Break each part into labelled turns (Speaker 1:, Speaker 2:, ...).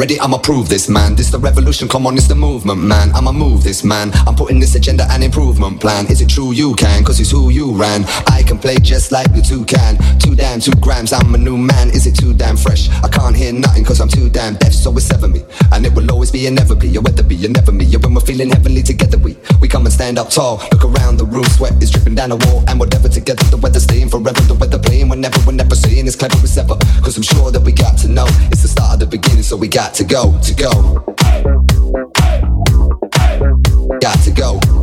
Speaker 1: I'ma prove this, man. This the revolution, come on, it's the movement, man. I'ma move this, man. I'm putting this agenda and improvement plan. Is it true you can? Cause it's who you ran. I can play just like the two can. Two damn, two grams, I'm a new man. Is it too damn fresh? I can't hear nothing cause I'm too damn deaf, so it's sever me. And it will always be and never be. Your weather be, you never me. Yeah, when we're feeling heavenly together, we we come and stand up tall. Look around the room, sweat is dripping down the wall. And whatever together, the weather staying forever. The weather playing whenever, we're never seeing as clever as ever. Cause I'm sure that we got to know. It's the start of the beginning, so we got to go, to go. Got to go.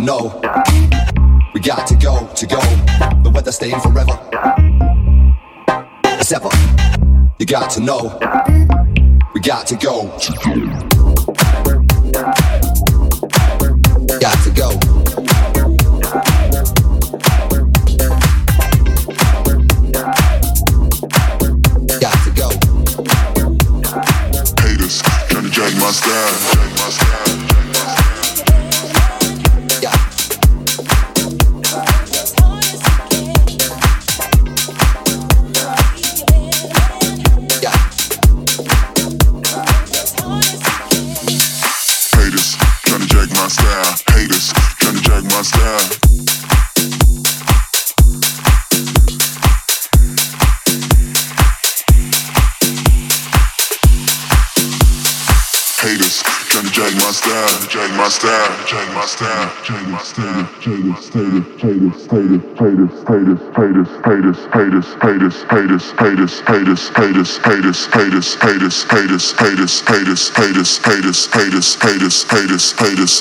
Speaker 1: To know. We got to go, to go. The weather staying forever. It's ever. You got to know. We got to go. Got
Speaker 2: drag my style, drag my style, drag my style, drag my style. Haters, haters, haters, haters, haters, haters, haters, haters, haters, haters, haters, haters,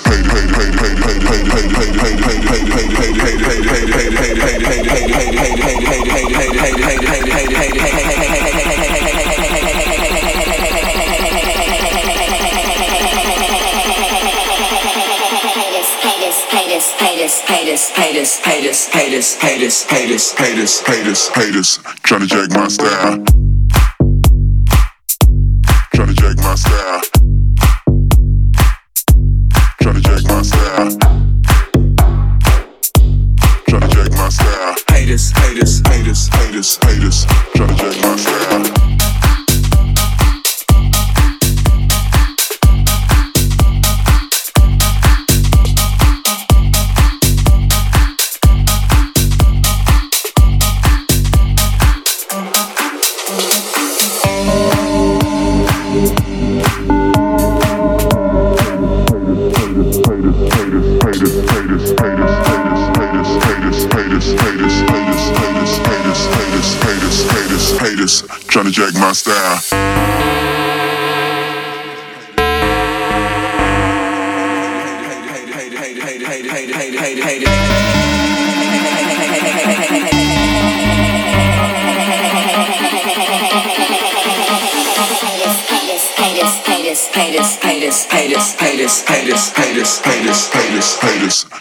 Speaker 2: haters, haters, haters, haters, haters, haters, haters, haters, haters, trying drag my style. Trying drag my style. Trying drag my style. Trying drag my style. Haters, haters, haters, haters, haters,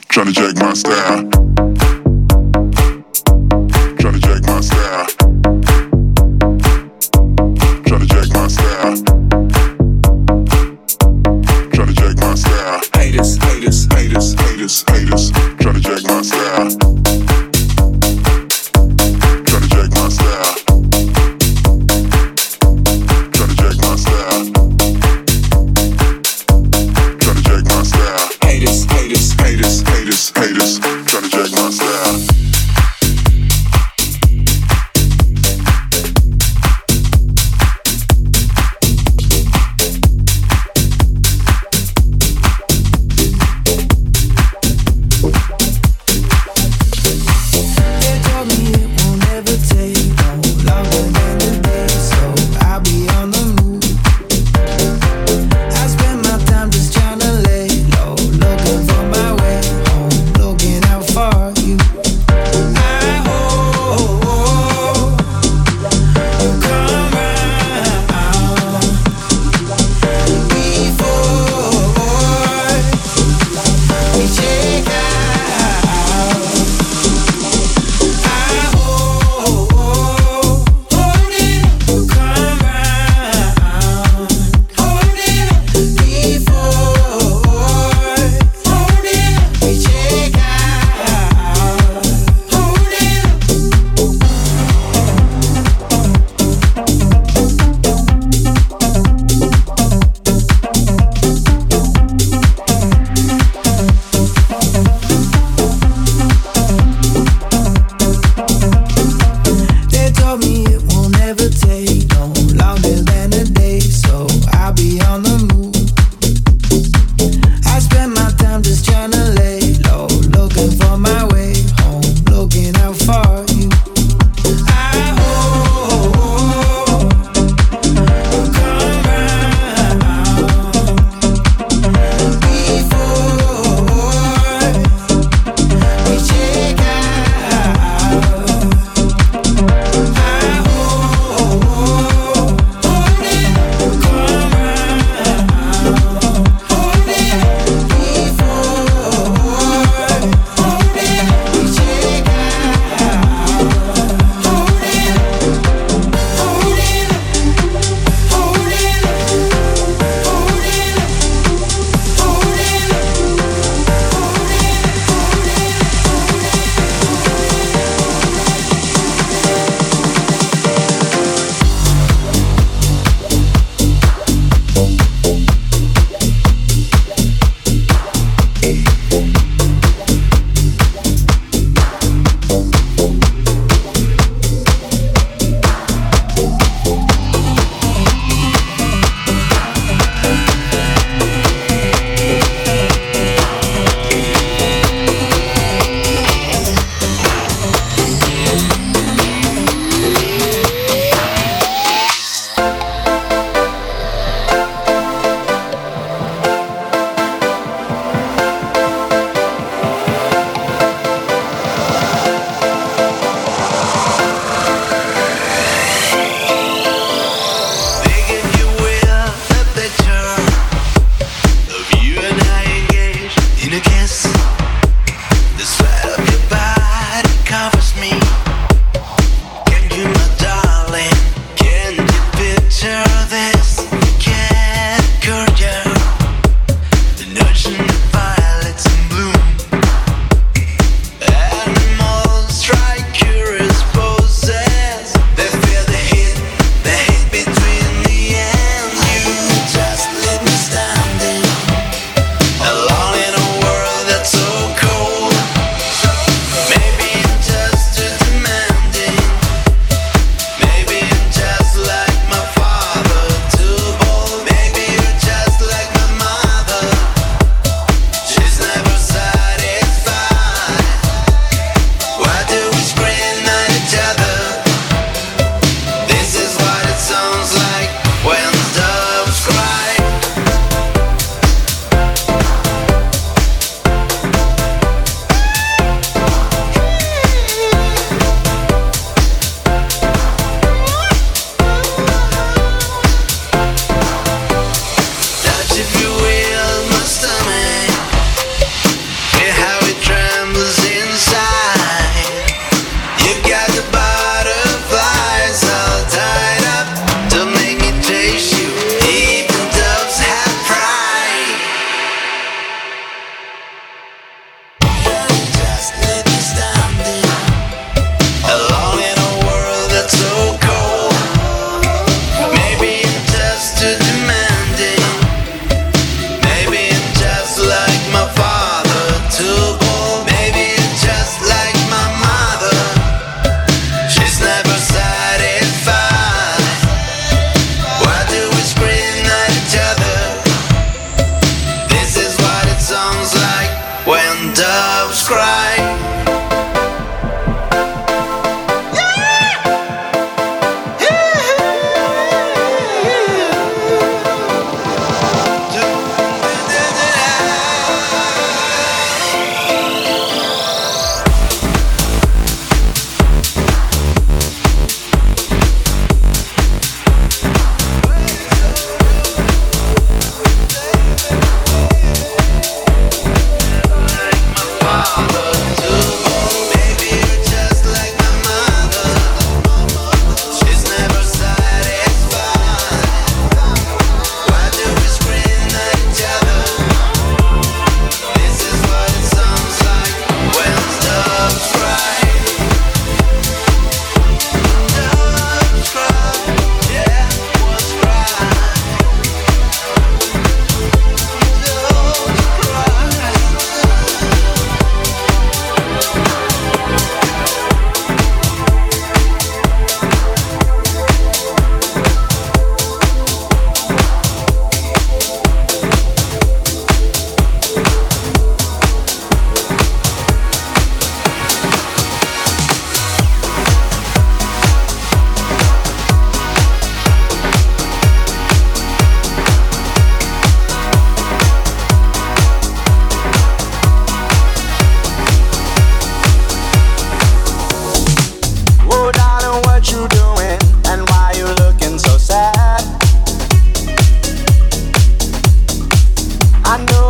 Speaker 2: trying to jack my style.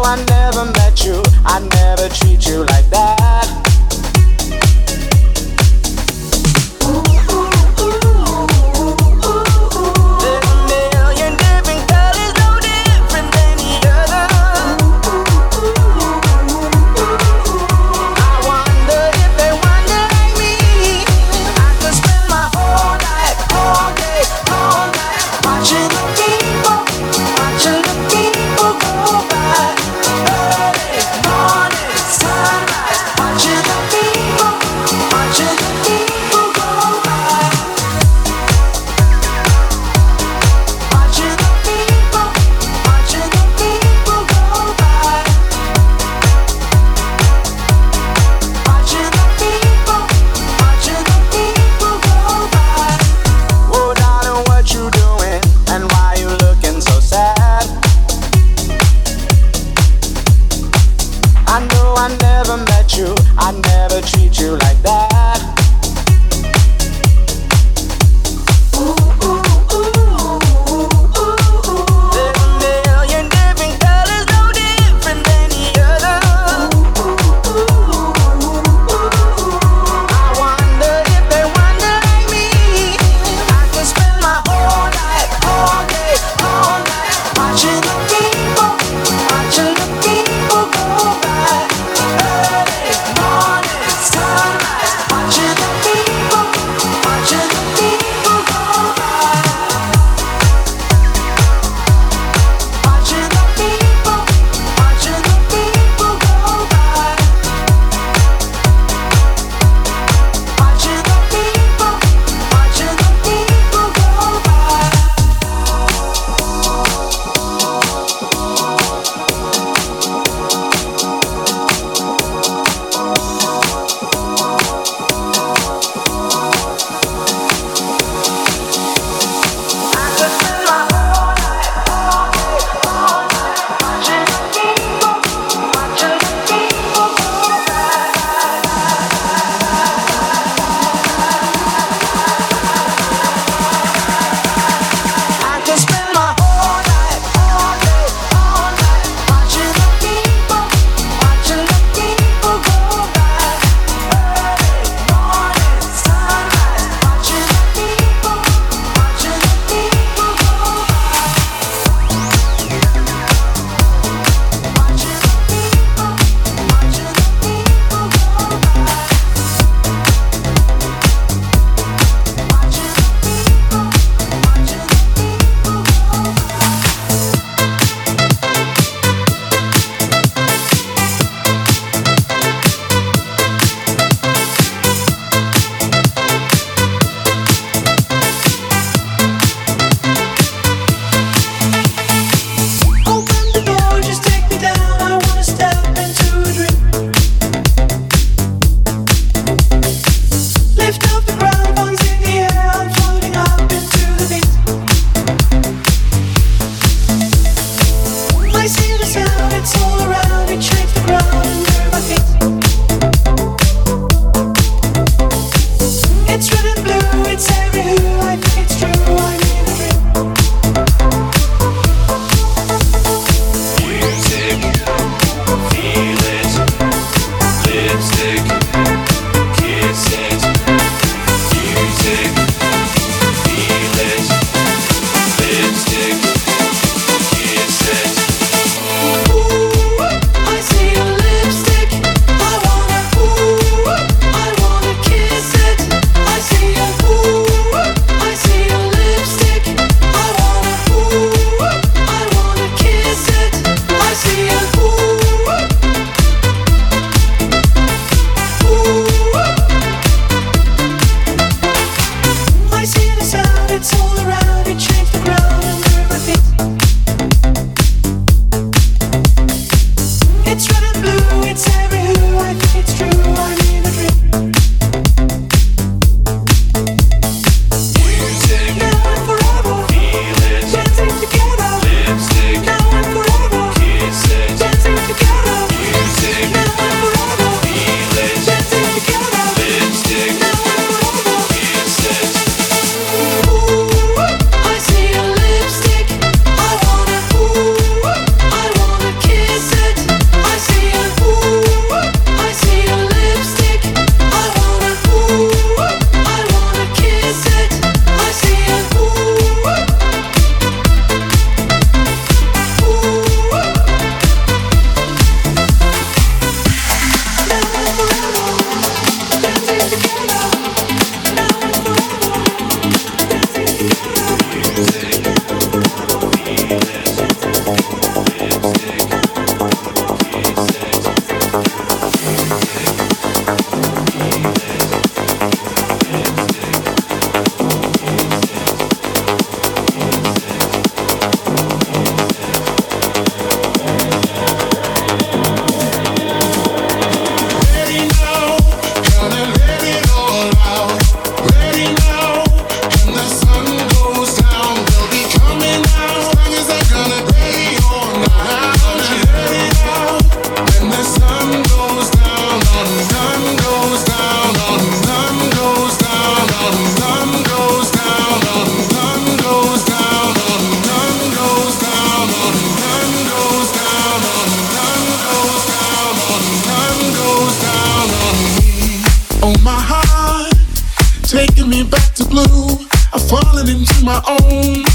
Speaker 3: I never met you, I never treat you like that. Own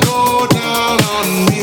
Speaker 3: go down on me.